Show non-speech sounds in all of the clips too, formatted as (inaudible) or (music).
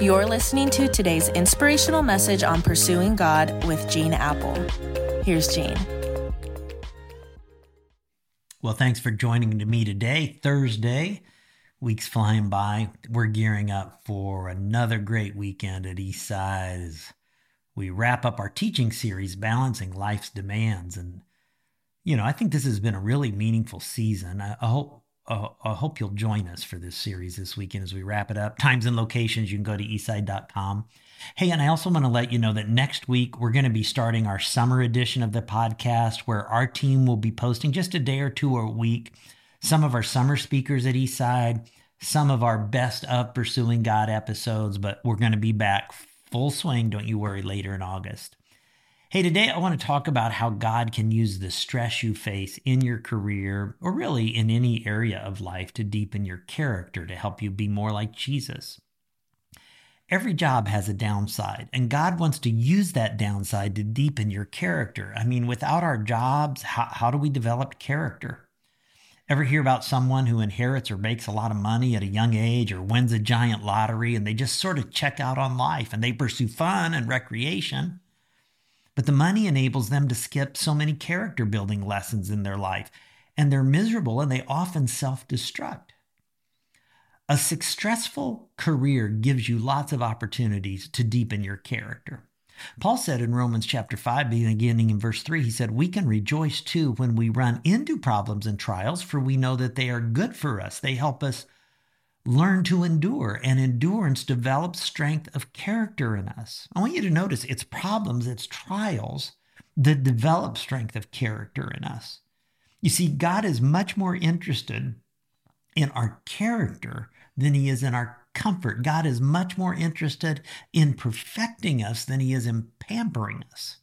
You're listening to today's inspirational message on pursuing God with Gene Appel. Here's Gene. Well, thanks for joining me today, Thursday. Weeks flying by. We're gearing up for another great weekend at Eastside as we wrap up our teaching series, Balancing Life's Demands. And, you know, I think this has been a really meaningful season. I, I hope uh, I hope you'll join us for this series this weekend as we wrap it up. Times and locations, you can go to eastside.com. Hey, and I also want to let you know that next week we're going to be starting our summer edition of the podcast where our team will be posting just a day or two a week some of our summer speakers at Eastside, some of our best of Pursuing God episodes, but we're going to be back full swing, don't you worry, later in August. Hey, today I want to talk about how God can use the stress you face in your career or really in any area of life to deepen your character to help you be more like Jesus. Every job has a downside, and God wants to use that downside to deepen your character. I mean, without our jobs, how, how do we develop character? Ever hear about someone who inherits or makes a lot of money at a young age or wins a giant lottery and they just sort of check out on life and they pursue fun and recreation? But the money enables them to skip so many character building lessons in their life, and they're miserable and they often self destruct. A successful career gives you lots of opportunities to deepen your character. Paul said in Romans chapter 5, beginning in verse 3, he said, We can rejoice too when we run into problems and trials, for we know that they are good for us. They help us learn to endure, and endurance develops strength of character in us. I want you to notice it's problems, it's trials that develop strength of character in us. You see, God is much more interested in our character than he is in our comfort. God is much more interested in perfecting us than he is in pampering us.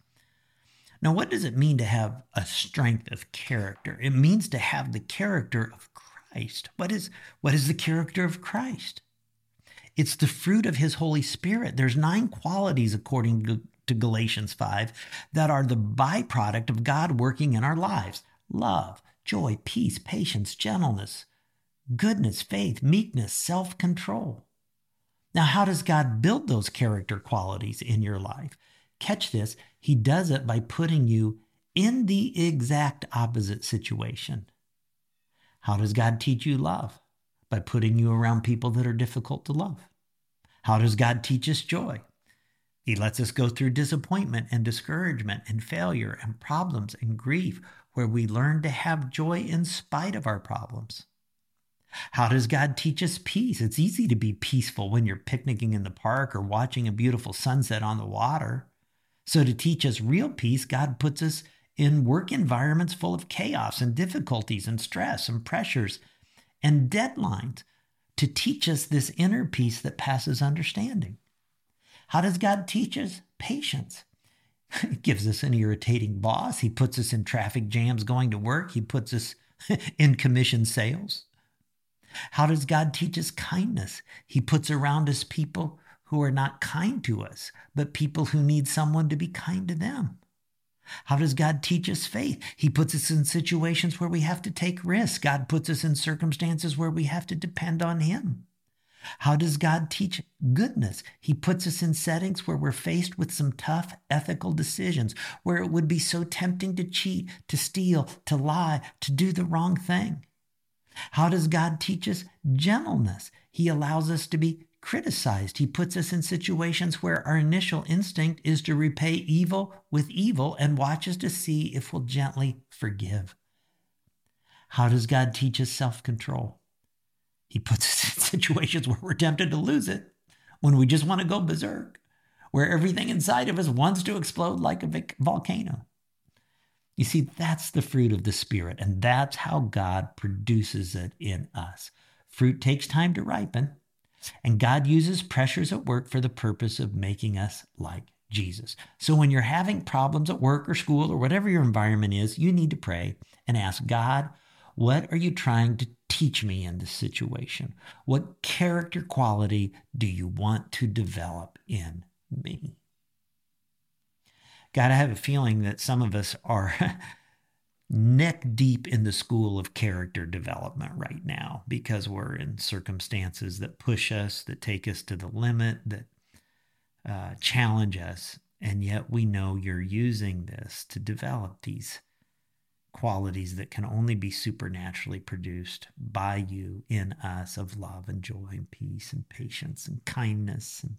Now, what does it mean to have a strength of character? It means to have the character of Christ. What is, what is the character of Christ? It's the fruit of his Holy Spirit. There's nine qualities, according to, Galatians 5, that are the byproduct of God working in our lives love, joy, peace, patience, gentleness, goodness, faith, meekness, self control. Now, how does God build those character qualities in your life? Catch this, He does it by putting you in the exact opposite situation. How does God teach you love? By putting you around people that are difficult to love. How does God teach us joy? He lets us go through disappointment and discouragement and failure and problems and grief, where we learn to have joy in spite of our problems. How does God teach us peace? It's easy to be peaceful when you're picnicking in the park or watching a beautiful sunset on the water. So, to teach us real peace, God puts us in work environments full of chaos and difficulties and stress and pressures and deadlines to teach us this inner peace that passes understanding. How does God teach us patience? (laughs) He gives us an irritating boss. He puts us in traffic jams going to work. He puts us (laughs) in commission sales. How does God teach us kindness? He puts around us people who are not kind to us, but people who need someone to be kind to them. How does God teach us faith? He puts us in situations where we have to take risks. God puts us in circumstances where we have to depend on Him. How does God teach goodness? He puts us in settings where we're faced with some tough ethical decisions, where it would be so tempting to cheat, to steal, to lie, to do the wrong thing. How does God teach us gentleness? He allows us to be criticized. He puts us in situations where our initial instinct is to repay evil with evil and watches to see if we'll gently forgive. How does God teach us self control? He puts us (laughs) in situations where we're tempted to lose it, when we just want to go berserk, where everything inside of us wants to explode like a volcano. You see, that's the fruit of the Spirit, and that's how God produces it in us. Fruit takes time to ripen, and God uses pressures at work for the purpose of making us like Jesus. So when you're having problems at work or school or whatever your environment is, you need to pray and ask God, what are you trying to teach me in this situation? What character quality do you want to develop in me? God, I have a feeling that some of us are (laughs) neck deep in the school of character development right now because we're in circumstances that push us, that take us to the limit, that uh, challenge us. And yet we know you're using this to develop these qualities that can only be supernaturally produced by you in us of love and joy and peace and patience and kindness and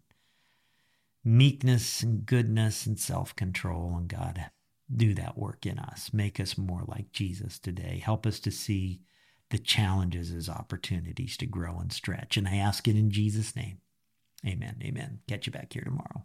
meekness and goodness and self control. And God, do that work in us. Make us more like Jesus today. Help us to see the challenges as opportunities to grow and stretch. And I ask it in Jesus' name. Amen. Amen. Catch you back here tomorrow.